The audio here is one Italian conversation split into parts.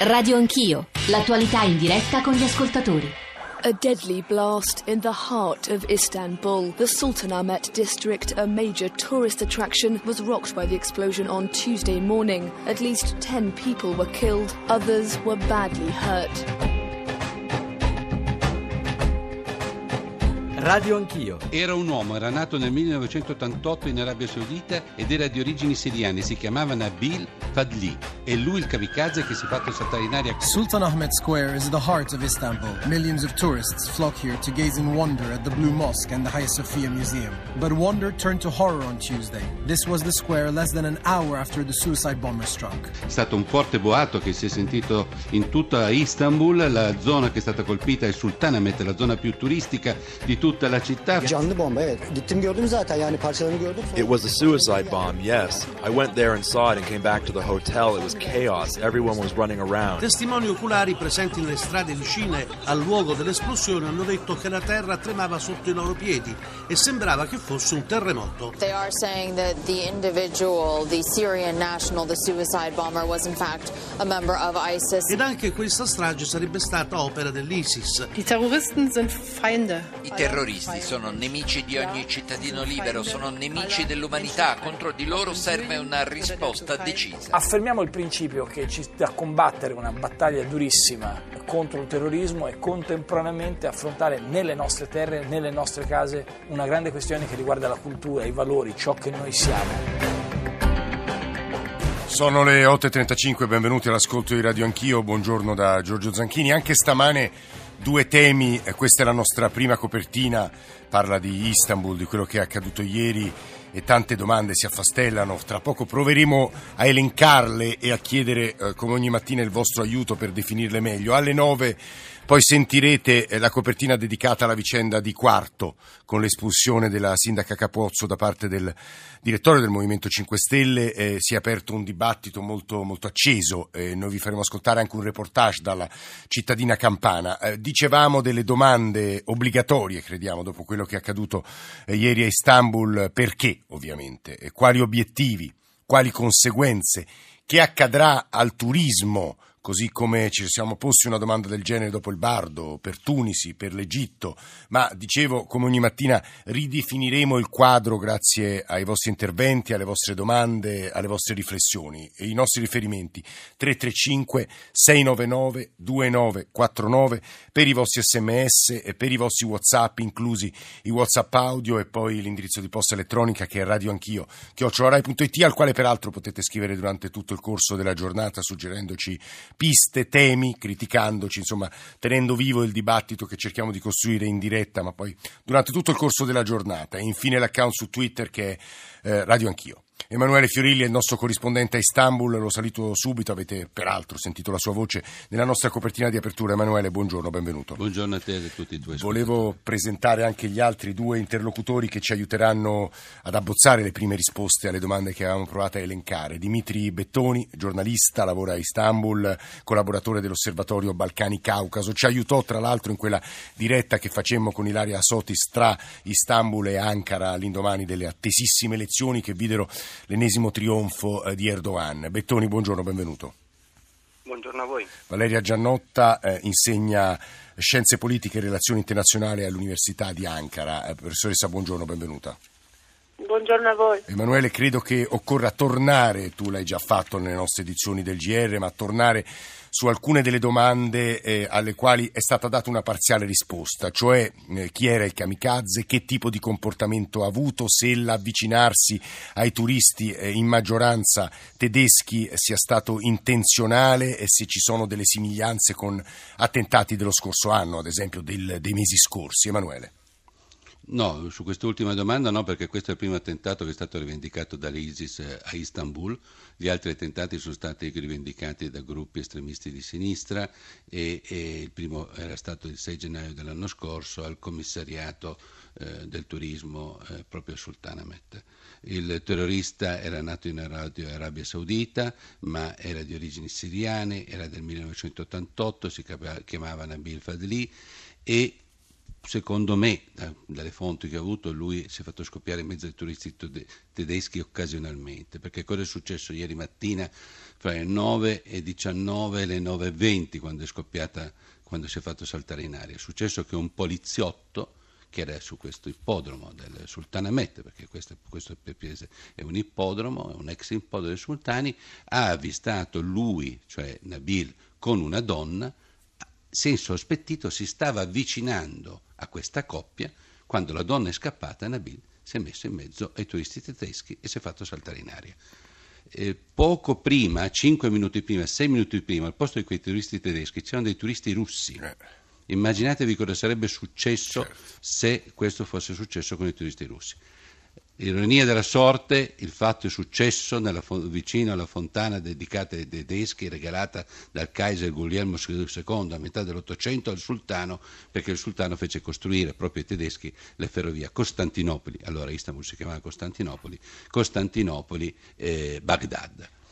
Radio Anch'io, l'attualità in diretta con gli ascoltatori. A deadly blast in the heart of Istanbul. The Sultanahmet district, a major tourist attraction, was rocked by the explosion on Tuesday morning. At least 10 people were killed, others were badly hurt. Radio Anch'io. Era un uomo, era nato nel 1988 in Arabia Saudita ed era di origini siriane, si chiamava Nabil Fadli. È lui il kamikaze che si è fatto saltare in aria. Sultan Ahmed Square is the heart of Istanbul. Millions of tourists flock here to gaze in wonder at the Blue Mosque and the Hagia Sophia Museum. But wonder turned to horror on Tuesday. This was the square less than an hour after the suicide bomber struck. È stato un forte boato che si è sentito in tutta Istanbul. La zona che è stata colpita è Sultanahmet, la zona più turistica di tutta la città. Canlı bomba evet. Gittim gördüm zaten yani parçalarını gördüm. It was a suicide bomb, yes. I went there and saw it and came back to the hotel. It was chaos. Everyone was running around. Testimoni oculari presenti nelle strade vicine al luogo dell'esplosione hanno detto che la terra tremava sotto i loro piedi e sembrava che fosse un terremoto. They are saying that the individual, the Syrian national, the suicide bomber, was in fact a member of ISIS. Ed anche questa strage sarebbe stata opera dell'ISIS. Die Terroristen sind Feinde. I terroristi sono nemici di ogni cittadino libero, sono nemici dell'umanità, contro di loro serve una risposta decisa. Affermiamo il principio che ci da combattere una battaglia durissima contro il terrorismo e contemporaneamente affrontare nelle nostre terre, nelle nostre case, una grande questione che riguarda la cultura, i valori, ciò che noi siamo. Sono le 8.35, benvenuti all'ascolto di Radio Anch'io, buongiorno da Giorgio Zanchini. Anche stamane due temi, eh, questa è la nostra prima copertina, parla di Istanbul, di quello che è accaduto ieri e tante domande si affastellano. Tra poco proveremo a elencarle e a chiedere eh, come ogni mattina il vostro aiuto per definirle meglio. Alle 9 poi sentirete eh, la copertina dedicata alla vicenda di Quarto, con l'espulsione della sindaca Capozzo da parte del direttore del Movimento 5 Stelle. Eh, si è aperto un dibattito molto, molto acceso. Eh, noi vi faremo ascoltare anche un reportage dalla cittadina campana. Eh, dicevamo delle domande obbligatorie, crediamo, dopo quello che è accaduto eh, ieri a Istanbul. Perché, ovviamente? Quali obiettivi? Quali conseguenze? Che accadrà al turismo? Così come ci siamo posti una domanda del genere dopo il Bardo, per Tunisi, per l'Egitto, ma dicevo come ogni mattina ridefiniremo il quadro grazie ai vostri interventi, alle vostre domande, alle vostre riflessioni. E i nostri riferimenti 335 699 2949 per i vostri sms e per i vostri whatsapp inclusi i whatsapp audio e poi l'indirizzo di posta elettronica che è radioanchio chiocciolarai.it al quale peraltro potete scrivere durante tutto il corso della giornata suggerendoci piste, temi, criticandoci, insomma, tenendo vivo il dibattito che cerchiamo di costruire in diretta, ma poi durante tutto il corso della giornata. E infine l'account su Twitter che è eh, Radio Anch'io. Emanuele Fiorilli è il nostro corrispondente a Istanbul, lo salito subito, avete peraltro sentito la sua voce nella nostra copertina di apertura. Emanuele, buongiorno, benvenuto. Buongiorno a te e a tutti i tuoi Volevo presentare anche gli altri due interlocutori che ci aiuteranno ad abbozzare le prime risposte alle domande che avevamo provato a elencare. Dimitri Bettoni, giornalista, lavora a Istanbul, collaboratore dell'Osservatorio Balcani Caucaso, ci aiutò tra l'altro in quella diretta che facemmo con Ilaria Sotis tra Istanbul e Ankara all'indomani delle attesissime elezioni che videro l'ennesimo trionfo eh, di Erdogan. Bettoni, buongiorno, benvenuto. Buongiorno a voi. Valeria Giannotta eh, insegna scienze politiche e relazioni internazionali all'Università di Ankara. Eh, professoressa, buongiorno, benvenuta. Buongiorno a voi. Emanuele, credo che occorra tornare, tu l'hai già fatto nelle nostre edizioni del GR, ma tornare su alcune delle domande eh, alle quali è stata data una parziale risposta, cioè eh, chi era il kamikaze, che tipo di comportamento ha avuto, se l'avvicinarsi ai turisti eh, in maggioranza tedeschi sia stato intenzionale e se ci sono delle somiglianze con attentati dello scorso anno, ad esempio del, dei mesi scorsi. Emanuele. No, su quest'ultima domanda no, perché questo è il primo attentato che è stato rivendicato dall'ISIS eh, a Istanbul. Gli altri attentati sono stati rivendicati da gruppi estremisti di sinistra e, e il primo era stato il 6 gennaio dell'anno scorso al commissariato eh, del turismo eh, proprio a Sultanahmet. Il terrorista era nato in Arabia Saudita, ma era di origini siriane, era del 1988, si chiamava Nabil Fadli e secondo me, dalle fonti che ho avuto, lui si è fatto scoppiare in mezzo ai turisti tedeschi occasionalmente, perché cosa è successo ieri mattina fra le 9 e 19 e le 9 e 20 quando è scoppiata, quando si è fatto saltare in aria? È successo che un poliziotto che era su questo ippodromo del Sultanahmet, perché questo, questo è un ippodromo, è un ex ippodromo dei sultani, ha avvistato lui, cioè Nabil, con una donna, si è insospettito, si stava avvicinando a questa coppia, quando la donna è scappata, Nabil si è messo in mezzo ai turisti tedeschi e si è fatto saltare in aria. Eh, poco prima, 5 minuti prima, 6 minuti prima, al posto di quei turisti tedeschi c'erano dei turisti russi. Eh. Immaginatevi cosa sarebbe successo certo. se questo fosse successo con i turisti russi. Ironia della sorte, il fatto è successo nella, vicino alla fontana dedicata ai tedeschi, regalata dal Kaiser Guglielmo II a metà dell'Ottocento al sultano, perché il sultano fece costruire proprio ai tedeschi la ferrovia Costantinopoli, allora Istanbul si chiamava Costantinopoli, Costantinopoli-Baghdad. Eh,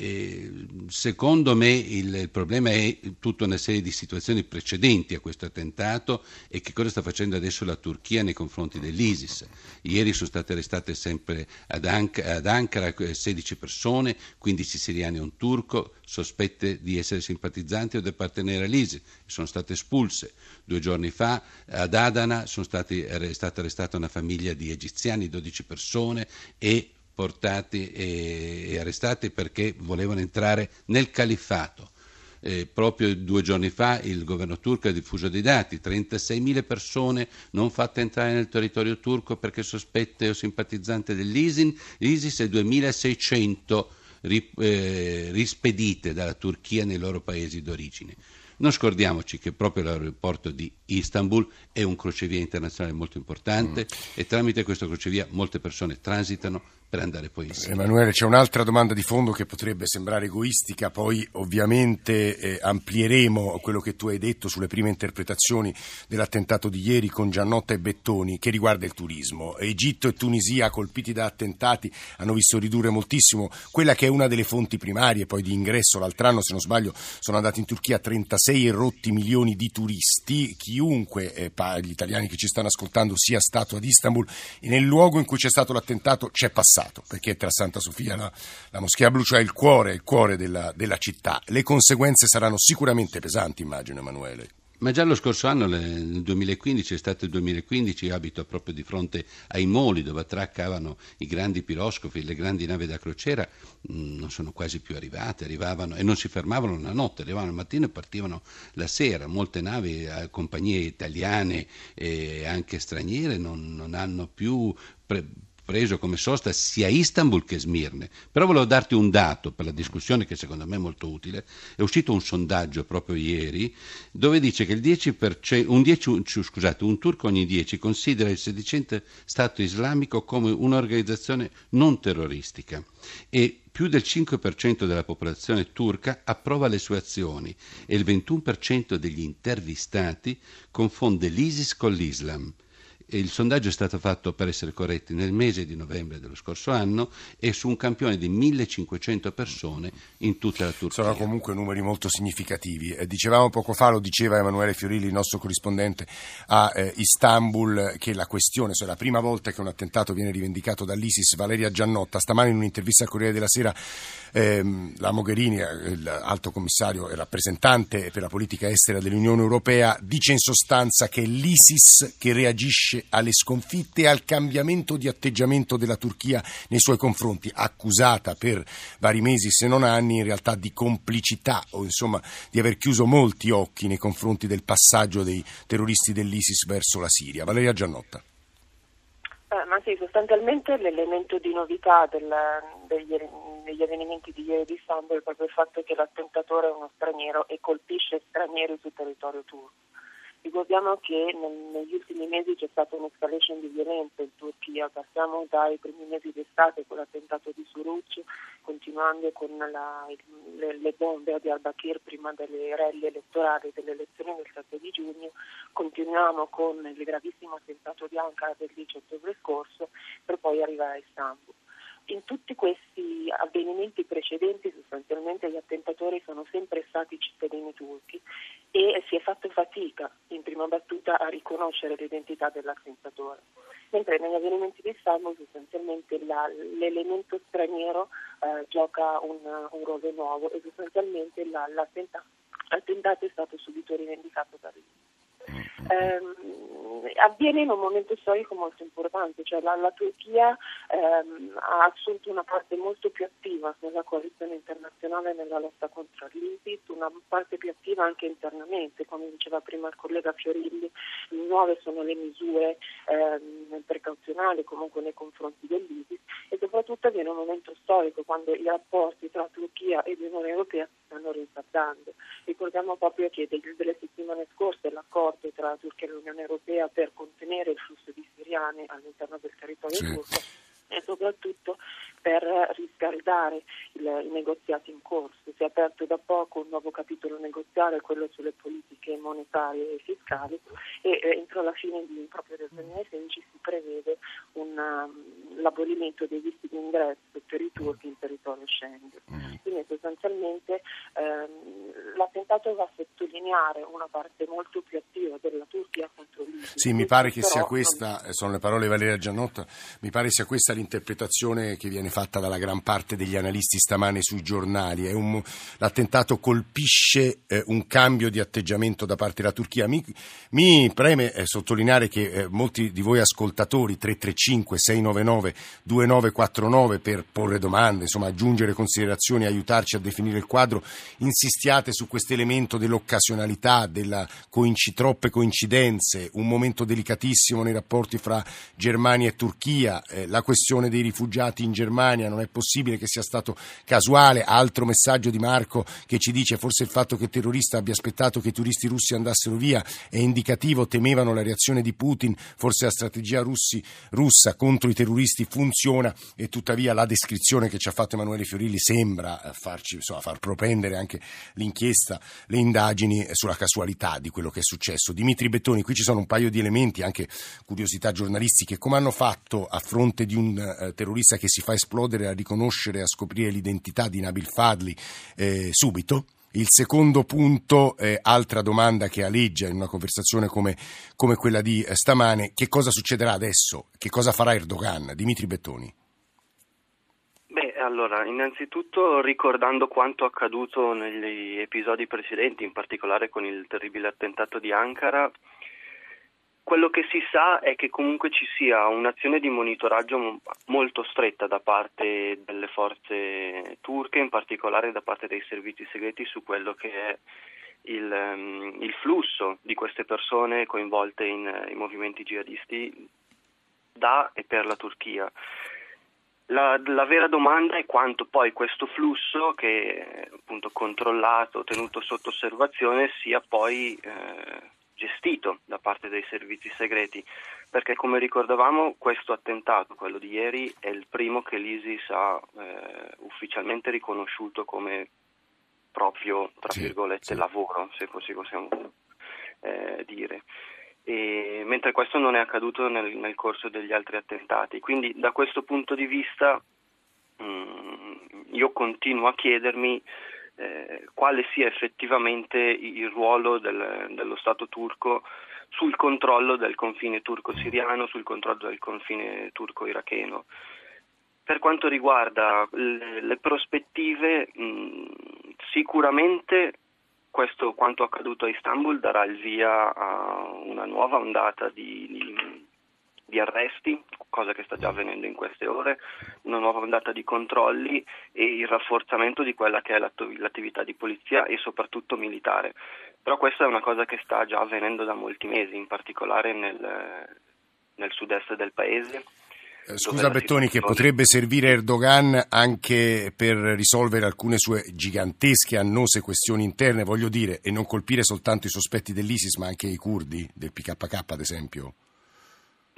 eh, secondo me il, il, problema è tutta una serie di situazioni precedenti a questo attentato e che cosa sta facendo adesso la Turchia nei confronti dell'ISIS. Ieri sono state arrestate sempre ad, Anc- ad Ankara 16 persone, 15 siriani e un turco, sospette di essere simpatizzanti o di appartenere all'ISIS, sono state espulse. Due giorni fa ad Adana stati, è stata arrestata una famiglia di egiziani, 12 persone e portati e, arrestati perché volevano entrare nel califfato. Eh, proprio due giorni fa il governo turco ha diffuso dei dati, 36.000 persone non fatte entrare nel territorio turco perché sospette o simpatizzante dell'ISIS e 2.600 ri, eh, rispedite dalla Turchia nei loro paesi d'origine. Non scordiamoci che proprio l'aeroporto di Istanbul è un crocevia internazionale molto importante mm. e tramite questo crocevia molte persone transitano per andare poi insieme. Emanuele, c'è un'altra domanda di fondo che potrebbe sembrare egoistica, poi ovviamente eh, amplieremo quello che tu hai detto sulle prime interpretazioni dell'attentato di ieri con Giannotta e Bettoni che riguarda il turismo. Egitto e Tunisia colpiti da attentati hanno visto ridurre moltissimo quella che è una delle fonti primarie poi di ingresso. L'altro anno, se non sbaglio, sono andati in Turchia 36 e rotti milioni di turisti. Chiunque, eh, gli italiani che ci stanno ascoltando, sia stato ad Istanbul nel luogo in cui c'è stato l'attentato c'è passato passato, perché tra Santa Sofia la, la Moschea Blu, cioè il cuore, il cuore della, della città. Le conseguenze saranno sicuramente pesanti, immagino, Emanuele. Ma già lo scorso anno, nel 2015, estate 2015, abito proprio di fronte ai moli dove attraccavano i grandi piroscofi, le grandi navi da crociera, mm, non sono quasi più arrivate, arrivavano e non si fermavano la notte, arrivavano al mattino e partivano la sera. Molte navi, eh, compagnie italiane e anche straniere, non, non hanno più pre- preso come sosta sia Istanbul che Smirne. Però volevo darti un dato per la discussione che secondo me è molto utile. È uscito un sondaggio proprio ieri dove dice che il 10%, un, 10, scusate, un turco ogni 10 considera il sedicente Stato islamico come un'organizzazione non terroristica e più del 5% della popolazione turca approva le sue azioni e il 21% degli intervistati confonde l'ISIS con l'Islam il sondaggio è stato fatto, per essere corretti, nel mese di novembre dello scorso anno e su un campione di 1500 persone in tutta la Turchia. Sono comunque numeri molto significativi. Eh, dicevamo poco fa, lo diceva Emanuele Fiorilli, il nostro corrispondente a eh, Istanbul, che la questione, cioè la prima volta che un attentato viene rivendicato dall'ISIS, Valeria Giannotta, stamani in un'intervista al Corriere della Sera, ehm, la Mogherini, eh, l'alto commissario e rappresentante per la politica estera dell'Unione Europea, dice in sostanza che l'ISIS che reagisce reagisce alle sconfitte e al cambiamento di atteggiamento della Turchia nei suoi confronti, accusata per vari mesi se non anni in realtà di complicità o insomma di aver chiuso molti occhi nei confronti del passaggio dei terroristi dell'ISIS verso la Siria. Valeria Giannotta. Eh, ma sì, sostanzialmente l'elemento di novità del, degli, degli, avvenimenti di ieri di Istanbul è proprio il fatto che l'attentatore è uno straniero e colpisce stranieri sul territorio turco. Ricordiamo che negli ultimi mesi c'è stata un'escalation di violenza in Turchia, passiamo dai primi mesi d'estate con l'attentato di Suruc, continuando con la, le, le, bombe a Diyarbakir prima delle rally elettorali delle elezioni del 7 di giugno, continuiamo con il gravissimo attentato di Ankara del 10 ottobre scorso per poi arrivare a Istanbul. In tutti questi avvenimenti precedenti sostanzialmente gli attentatori sono sempre stati cittadini turchi e si è fatto fatica in prima battuta a riconoscere l'identità dell'attentatore, mentre negli avvenimenti di Istanbul sostanzialmente la, l'elemento straniero eh, gioca un, un, ruolo nuovo e sostanzialmente la, l'attentato, è stato subito rivendicato da lui. Ehm, avviene in un momento storico molto importante, cioè la, la Turchia ehm, ha assunto una parte molto più attiva nella coalizione internazionale nella lotta contro l'ISIS, una parte più attiva anche internamente, come diceva prima il collega Fiorilli, nuove sono le misure ehm, precauzionali comunque nei confronti dell'ISIS e soprattutto avviene un momento storico quando i rapporti tra Turchia e l'Unione Europea si stanno rinsaldando. Ricordiamo proprio che delle settimane scorse l'accordo tra Turchia e l'Unione Europea per contenere il flusso di siriani all'interno del territorio turco e soprattutto per riscaldare il, i negoziati in corso. Si è aperto da poco un nuovo capitolo negoziale, quello sulle politiche monetarie e fiscali e eh, entro la fine di, proprio del 2016 si prevede una, um, l'abolimento dei visti di ingresso per i turchi in territorio Schengen. Mm. Quindi sostanzialmente ehm, l'attentato va a sottolineare una parte molto più attiva della Turchia contro l'Isis. Sì, mi pare che sia questa, eh, sono le parole di Valeria Giannotta, mi pare sia questa l'interpretazione che viene fatta dalla gran parte degli analisti stamane sui giornali. Un, l'attentato colpisce eh, un cambio di atteggiamento da parte della Turchia. Mi, mi preme eh, sottolineare che eh, molti di voi ascoltatori 335 699 2949 per porre domande, insomma aggiungere considerazioni, aiutarci a definire il quadro, insistiate su questo elemento dell'occasionalità, della coinc- troppe coincidenze, un momento delicatissimo nei rapporti fra Germania e Turchia, eh, la questione dei rifugiati in Germania, non è possibile che sia stato casuale, altro messaggio di Marco che ci dice forse il fatto che il terrorista abbia aspettato che i turisti russi andassero via è indicativo, temevano la reazione di Putin, forse la strategia russi, russa contro i terroristi funziona e tuttavia la descrizione che ci ha fatto Emanuele Fiorilli sembra eh, farci, insomma, far propendere anche l'inchiesta, le indagini sulla casualità di quello che è successo. Dimitri Bettoni, qui ci sono un paio di elementi, anche curiosità giornalistiche, come hanno fatto a fronte di un eh, terrorista che si fa esplodere a riconoscere, a scoprire l'identità di Nabil Fadli eh, subito? Il secondo punto, eh, altra domanda che aleggia in una conversazione come, come quella di eh, stamane, che cosa succederà adesso? Che cosa farà Erdogan? Dimitri Bettoni. Beh, allora, innanzitutto ricordando quanto accaduto negli episodi precedenti, in particolare con il terribile attentato di Ankara, quello che si sa è che comunque ci sia un'azione di monitoraggio molto stretta da parte delle forze turche, in particolare da parte dei servizi segreti su quello che è il, um, il flusso di queste persone coinvolte in, in movimenti jihadisti da e per la Turchia. La, la, vera domanda è quanto poi questo flusso, che è appunto controllato, tenuto sotto osservazione, sia poi eh, gestito da parte dei servizi segreti, perché come ricordavamo questo attentato, quello di ieri, è il primo che l'ISIS ha eh, ufficialmente riconosciuto come proprio, tra sì, virgolette, sì. lavoro, se così possiamo eh, dire. E, mentre questo non è accaduto nel, nel, corso degli altri attentati. Quindi da questo punto di vista mh, mm, io continuo a chiedermi eh, quale sia effettivamente il ruolo del, dello Stato turco sul controllo del confine turco-siriano, sul controllo del confine turco-iracheno. Per quanto riguarda le, le prospettive, mh, sicuramente questo quanto accaduto a Istanbul darà il via a una nuova ondata di, di di arresti, cosa che sta già avvenendo in queste ore, una nuova ondata di controlli e il rafforzamento di quella che è l'attività di polizia e soprattutto militare. Però questa è una cosa che sta già avvenendo da molti mesi, in particolare nel, nel sud-est del paese. Eh, scusa Bettoni, che potrebbe servire Erdogan anche per risolvere alcune sue gigantesche, annose questioni interne, voglio dire, e non colpire soltanto i sospetti dell'ISIS, ma anche i curdi, del PKK ad esempio?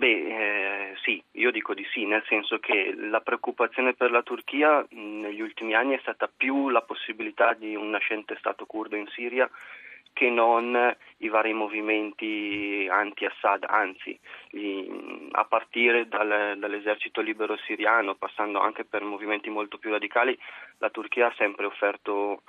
Beh, eh, sì, io dico di sì, nel senso che la preoccupazione per la Turchia negli ultimi anni è stata più la possibilità di un nascente Stato curdo in Siria che non i vari movimenti anti-Assad, anzi a partire dal, dall'esercito libero siriano, passando anche per movimenti molto più radicali, la Turchia ha sempre offerto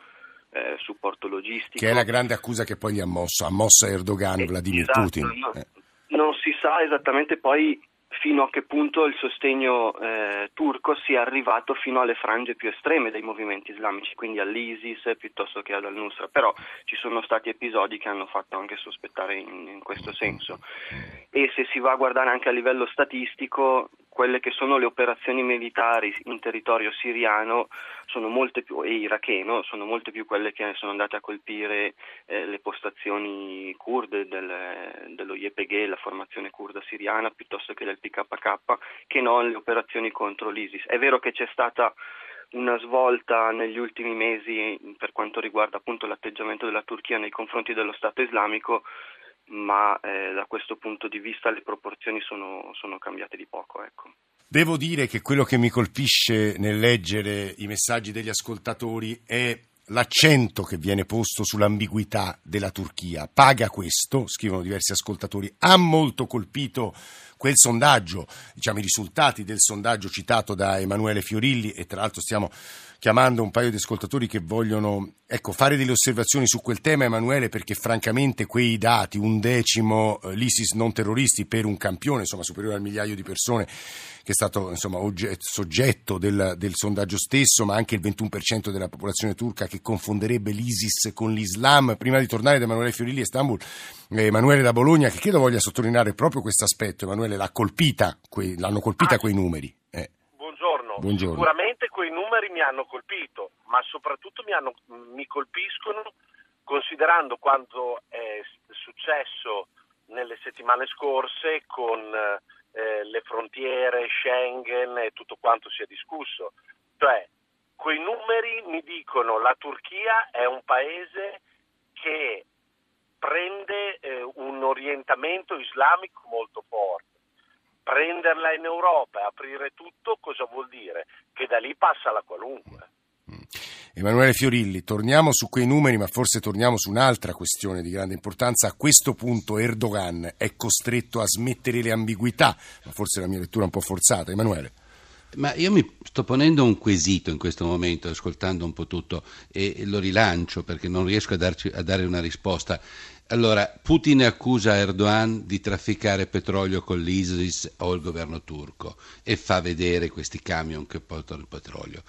eh, supporto logistico. Che è la grande accusa che poi gli ha mosso, ha mosso Erdogan, eh, Vladimir esatto, Putin. No, eh. Non si sa esattamente poi fino a che punto il sostegno eh, turco sia arrivato fino alle frange più estreme dei movimenti islamici, quindi all'ISIS piuttosto che al-Nusra, però ci sono stati episodi che hanno fatto anche sospettare in, in questo senso. E se si va a guardare anche a livello statistico, quelle che sono le operazioni militari in territorio siriano più, e iracheno sono molte più quelle che sono andate a colpire eh, le postazioni kurde del, dello YPG, la formazione kurda siriana, piuttosto che del PKK, che non le operazioni contro l'ISIS. È vero che c'è stata una svolta negli ultimi mesi per quanto riguarda appunto l'atteggiamento della Turchia nei confronti dello Stato islamico, ma eh, da questo punto di vista le proporzioni sono, sono cambiate di poco. Ecco. Devo dire che quello che mi colpisce nel leggere i messaggi degli ascoltatori è l'accento che viene posto sull'ambiguità della Turchia. Paga questo, scrivono diversi ascoltatori. Ha molto colpito quel sondaggio, diciamo i risultati del sondaggio citato da Emanuele Fiorilli e tra l'altro stiamo chiamando un paio di ascoltatori che vogliono ecco, fare delle osservazioni su quel tema, Emanuele, perché francamente quei dati, un decimo eh, l'ISIS non terroristi per un campione, insomma superiore al migliaio di persone, che è stato insomma, oggetto, soggetto del, del, sondaggio stesso, ma anche il 21% della popolazione turca che confonderebbe l'ISIS con l'Islam. Prima di tornare da Emanuele Fiorilli a Istanbul, eh, Emanuele da Bologna, che credo voglia sottolineare proprio questo aspetto, Emanuele, l'ha colpita, l'hanno colpita ah, quei numeri. Buongiorno. Sicuramente quei numeri mi hanno colpito, ma soprattutto mi, hanno, mi colpiscono considerando quanto è successo nelle settimane scorse con eh, le frontiere, Schengen e tutto quanto si è discusso. Cioè, quei numeri mi dicono che la Turchia è un paese che prende eh, un orientamento islamico molto forte. Prenderla in Europa e aprire tutto cosa vuol dire? Che da lì passa la qualunque. Emanuele Fiorilli, torniamo su quei numeri, ma forse torniamo su un'altra questione di grande importanza. A questo punto Erdogan è costretto a smettere le ambiguità, ma forse la mia lettura è un po' forzata. Emanuele. Ma io mi sto ponendo un quesito in questo momento, ascoltando un po' tutto, e lo rilancio perché non riesco a, darci, a dare una risposta. Allora, Putin accusa Erdogan di trafficare petrolio con l'ISIS o il governo turco e fa vedere questi camion che portano il petrolio.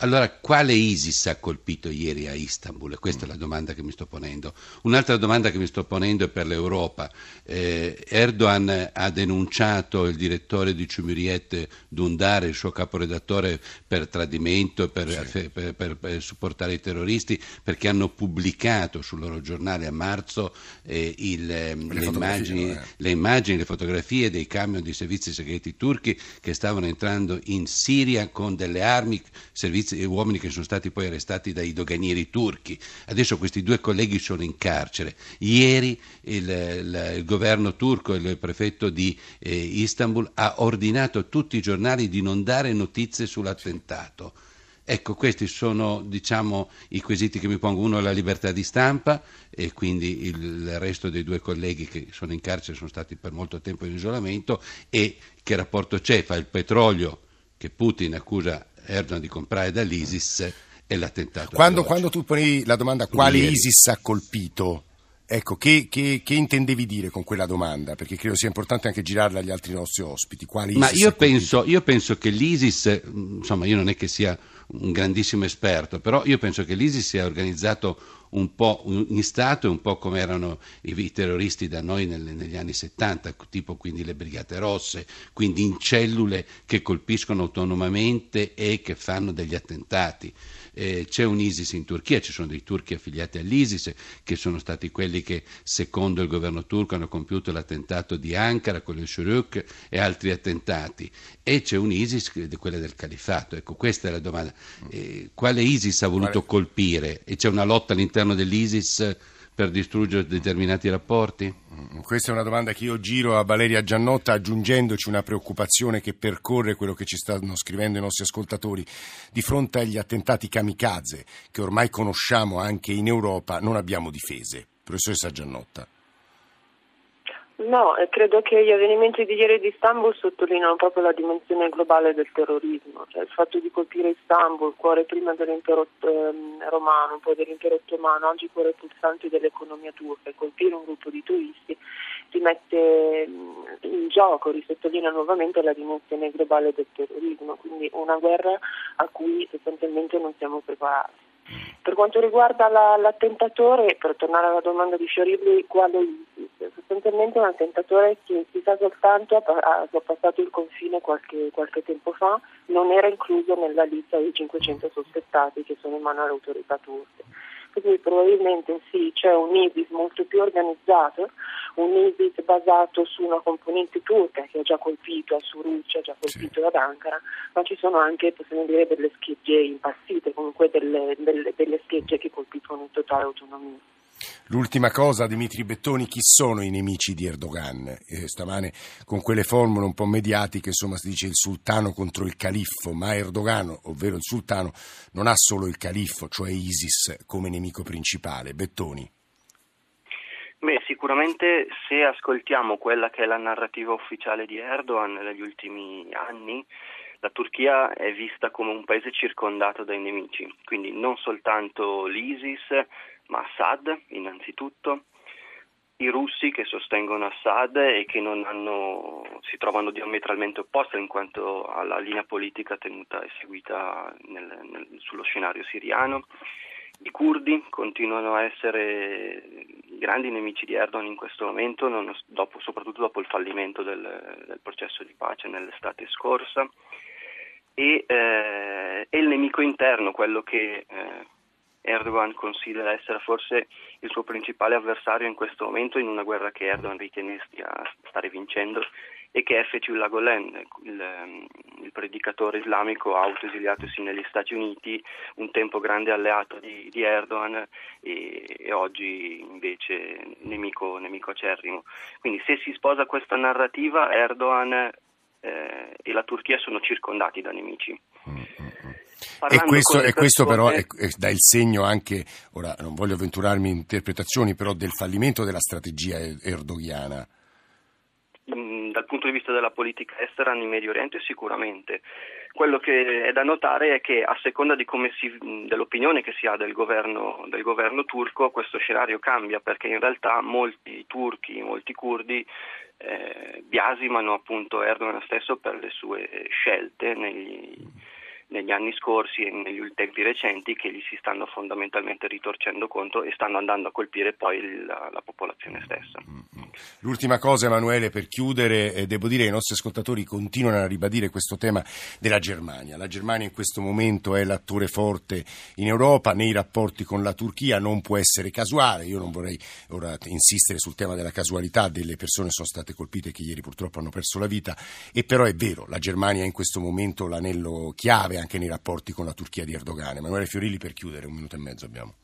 Allora, quale ISIS ha colpito ieri a Istanbul? Questa è la domanda che mi sto ponendo. Un'altra domanda che mi sto ponendo è per l'Europa. Eh, Erdogan ha denunciato il direttore di Cumhuriyet Dundar, il suo caporedattore, per tradimento per, sì. per, per, per, supportare i terroristi, perché hanno pubblicato sul loro giornale a marzo eh, il, le, le, immagini, eh. le, immagini, le fotografie dei camion di servizi segreti turchi che stavano entrando in Siria con delle armi, servizi uomini che sono stati poi arrestati dai doganieri turchi. Adesso questi due colleghi sono in carcere. Ieri il, il, il governo turco, il prefetto di eh, Istanbul, ha ordinato a tutti i giornali di non dare notizie sull'attentato. Ecco, questi sono diciamo, i quesiti che mi pongo. Uno è la libertà di stampa e quindi il resto dei due colleghi che sono in carcere sono stati per molto tempo in isolamento e che rapporto c'è fra il petrolio che Putin accusa Erdogan di comprare dall'ISIS e l'attentato. Quando, quando tu poni la domanda quale Ieri. ISIS ha colpito, ecco, che, che, che, intendevi dire con quella domanda? Perché credo sia importante anche girarla agli altri nostri ospiti. Quale Ma io penso, io penso che l'ISIS, insomma, io non è che sia un grandissimo esperto, però io penso che l'ISIS sia organizzato un po' in Stato e un po' come erano i, terroristi da noi negli anni 70, tipo quindi le Brigate Rosse, quindi in cellule che colpiscono autonomamente e che fanno degli attentati eh, c'è un ISIS in Turchia, ci sono dei turchi affiliati all'ISIS che sono stati quelli che secondo il governo turco hanno compiuto l'attentato di Ankara con il Shuruk e altri attentati e c'è un ISIS, quella del califato. Ecco, questa è la domanda. Eh, quale ISIS ha voluto colpire? E c'è una lotta all'interno dell'ISIS? Per distruggere determinati rapporti? Mm, questa è una domanda che io giro a Valeria Giannotta aggiungendoci una preoccupazione che percorre quello che ci stanno scrivendo i nostri ascoltatori. Di fronte agli attentati kamikaze che ormai conosciamo anche in Europa non abbiamo difese Professoressa Giannotta. No, credo che gli avvenimenti di ieri di Istanbul sottolineano proprio la dimensione globale del terrorismo, cioè il fatto di colpire Istanbul, cuore prima dell'impero eh, romano, poi dell'impero ottomano, oggi cuore pulsante dell'economia turca, colpire un gruppo di turisti rimette in gioco, risottolinea nuovamente la dimensione globale del terrorismo, quindi una guerra a cui sostanzialmente non siamo preparati. Per quanto riguarda la, l'attentatore, per tornare alla domanda di Fioribli, quale? Sostanzialmente un attentatore che si sa soltanto ha, ha passato il confine qualche, qualche, tempo fa, non era incluso nella lista dei 500 sospettati che sono in mano alle autorità turche quindi probabilmente sì, c'è un ISIS molto più organizzato, un ISIS basato su una componente turca che ha già colpito a Suruc, ha già colpito sì. ad Ankara, ma ci sono anche, possiamo dire, delle schegge impazzite, comunque delle, delle, delle schegge che colpiscono in totale autonomia. L'ultima cosa, Dimitri Bettoni, chi sono i nemici di Erdogan? Eh, stamane con quelle formule un po' mediatiche, insomma, si dice il sultano contro il califfo, ma Erdogan, ovvero il sultano, non ha solo il califfo, cioè ISIS, come nemico principale. Bettoni. Beh, sicuramente se ascoltiamo quella che è la narrativa ufficiale di Erdogan negli ultimi anni, la Turchia è vista come un paese circondato dai nemici, quindi non soltanto l'ISIS, ma Assad innanzitutto, i russi che sostengono Assad e che hanno, si trovano diametralmente opposti in quanto alla linea politica tenuta e seguita nel, nel, sullo scenario siriano. I curdi continuano a essere grandi nemici di Erdogan in questo momento, dopo, soprattutto dopo il fallimento del, del, processo di pace nell'estate scorsa. E, eh, e il nemico interno, quello che eh, Erdogan considera essere forse il suo principale avversario in questo momento in una guerra che Erdogan ritiene stia stare vincendo e che è Fethullah Gulen, il, ehm, il, predicatore islamico autoesiliatosi negli Stati Uniti, un tempo grande alleato di, di Erdogan e, e, oggi invece nemico, nemico acerrimo. Quindi se si sposa questa narrativa Erdogan eh, e la Turchia sono circondati da nemici. Mm-hmm. E questo, e questo però è, è, dà il segno anche, ora non voglio avventurarmi in interpretazioni, però del fallimento della strategia erdogiana. Mm, dal punto di vista della politica estera in Medio Oriente sicuramente. Quello che è da notare è che a seconda di si, dell'opinione che si ha del governo, del governo turco questo scenario cambia perché in realtà molti turchi, molti curdi eh, biasimano appunto Erdogan stesso per le sue scelte negli, negli anni scorsi e negli tempi recenti che gli si stanno fondamentalmente ritorcendo contro e stanno andando a colpire poi la, la popolazione stessa. L'ultima cosa Emanuele per chiudere, eh, devo dire che i nostri ascoltatori continuano a ribadire questo tema della Germania. La Germania in questo momento è l'attore forte in Europa, nei rapporti con la Turchia non può essere casuale, io non vorrei ora insistere sul tema della casualità delle persone che sono state colpite che ieri purtroppo hanno perso la vita, e però è vero, la Germania è in questo momento l'anello chiave anche nei rapporti con la Turchia di Erdogan. Emanuele Fiorilli per chiudere, un minuto e mezzo abbiamo.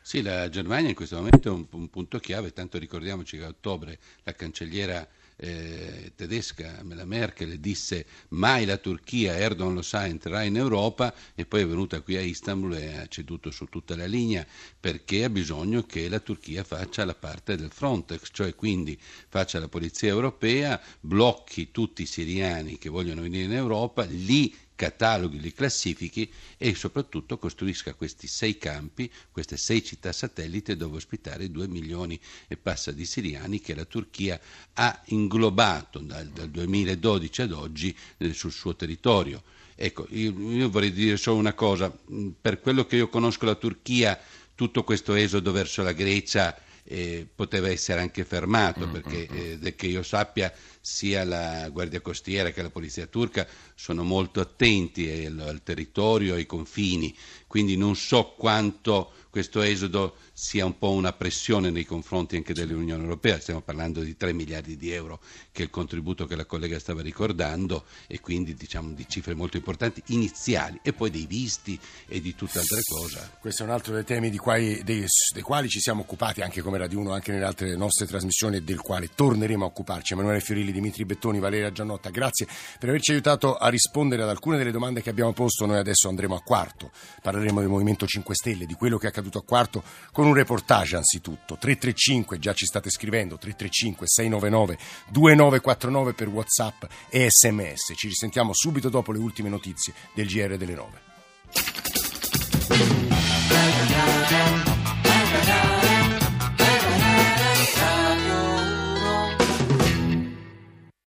Sì, la Germania in questo momento è un, un punto chiave, tanto ricordiamoci che a ottobre la cancelliera eh, tedesca, la Merkel, disse mai la Turchia, Erdogan lo sa, entrerà in Europa e poi è venuta qui a Istanbul e ha ceduto su tutta la linea perché ha bisogno che la Turchia faccia la parte del Frontex, cioè quindi faccia la polizia europea, blocchi tutti i siriani che vogliono venire in Europa, li cataloghi, li classifichi e soprattutto costruisca questi sei campi, queste sei città satellite dove ospitare due milioni e passa di siriani che la Turchia ha inglobato dal, dal 2012 ad oggi eh, sul suo territorio. Ecco, io, io vorrei dire solo una cosa, per quello che io conosco la Turchia, tutto questo esodo verso la Grecia eh, poteva essere anche fermato, mm, perché mm, mm. eh, che io sappia sia la Guardia Costiera che la Polizia Turca sono molto attenti al, al territorio, ai confini, quindi non so quanto questo esodo sia un po' una pressione nei confronti anche dell'Unione Europea, stiamo parlando di 3 miliardi di euro che è il contributo che la collega stava ricordando e quindi diciamo di cifre molto importanti iniziali e poi dei visti e di tutte altre cose. Questo è un altro dei temi quali, dei, dei, quali ci siamo occupati anche come Radio 1, anche nelle altre nostre trasmissioni e del quale torneremo a occuparci. Emanuele Fiorilli, Dimitri Bettoni, Valeria Giannotta, grazie per averci aiutato a rispondere ad alcune delle domande che abbiamo posto. Noi adesso andremo a quarto, parleremo del Movimento 5 Stelle, di quello che è accaduto accaduto a Quarto con un reportage anzitutto. 335, già ci state scrivendo, 335 699 2949 per Whatsapp e SMS. Ci risentiamo subito dopo le ultime notizie del GR delle 9.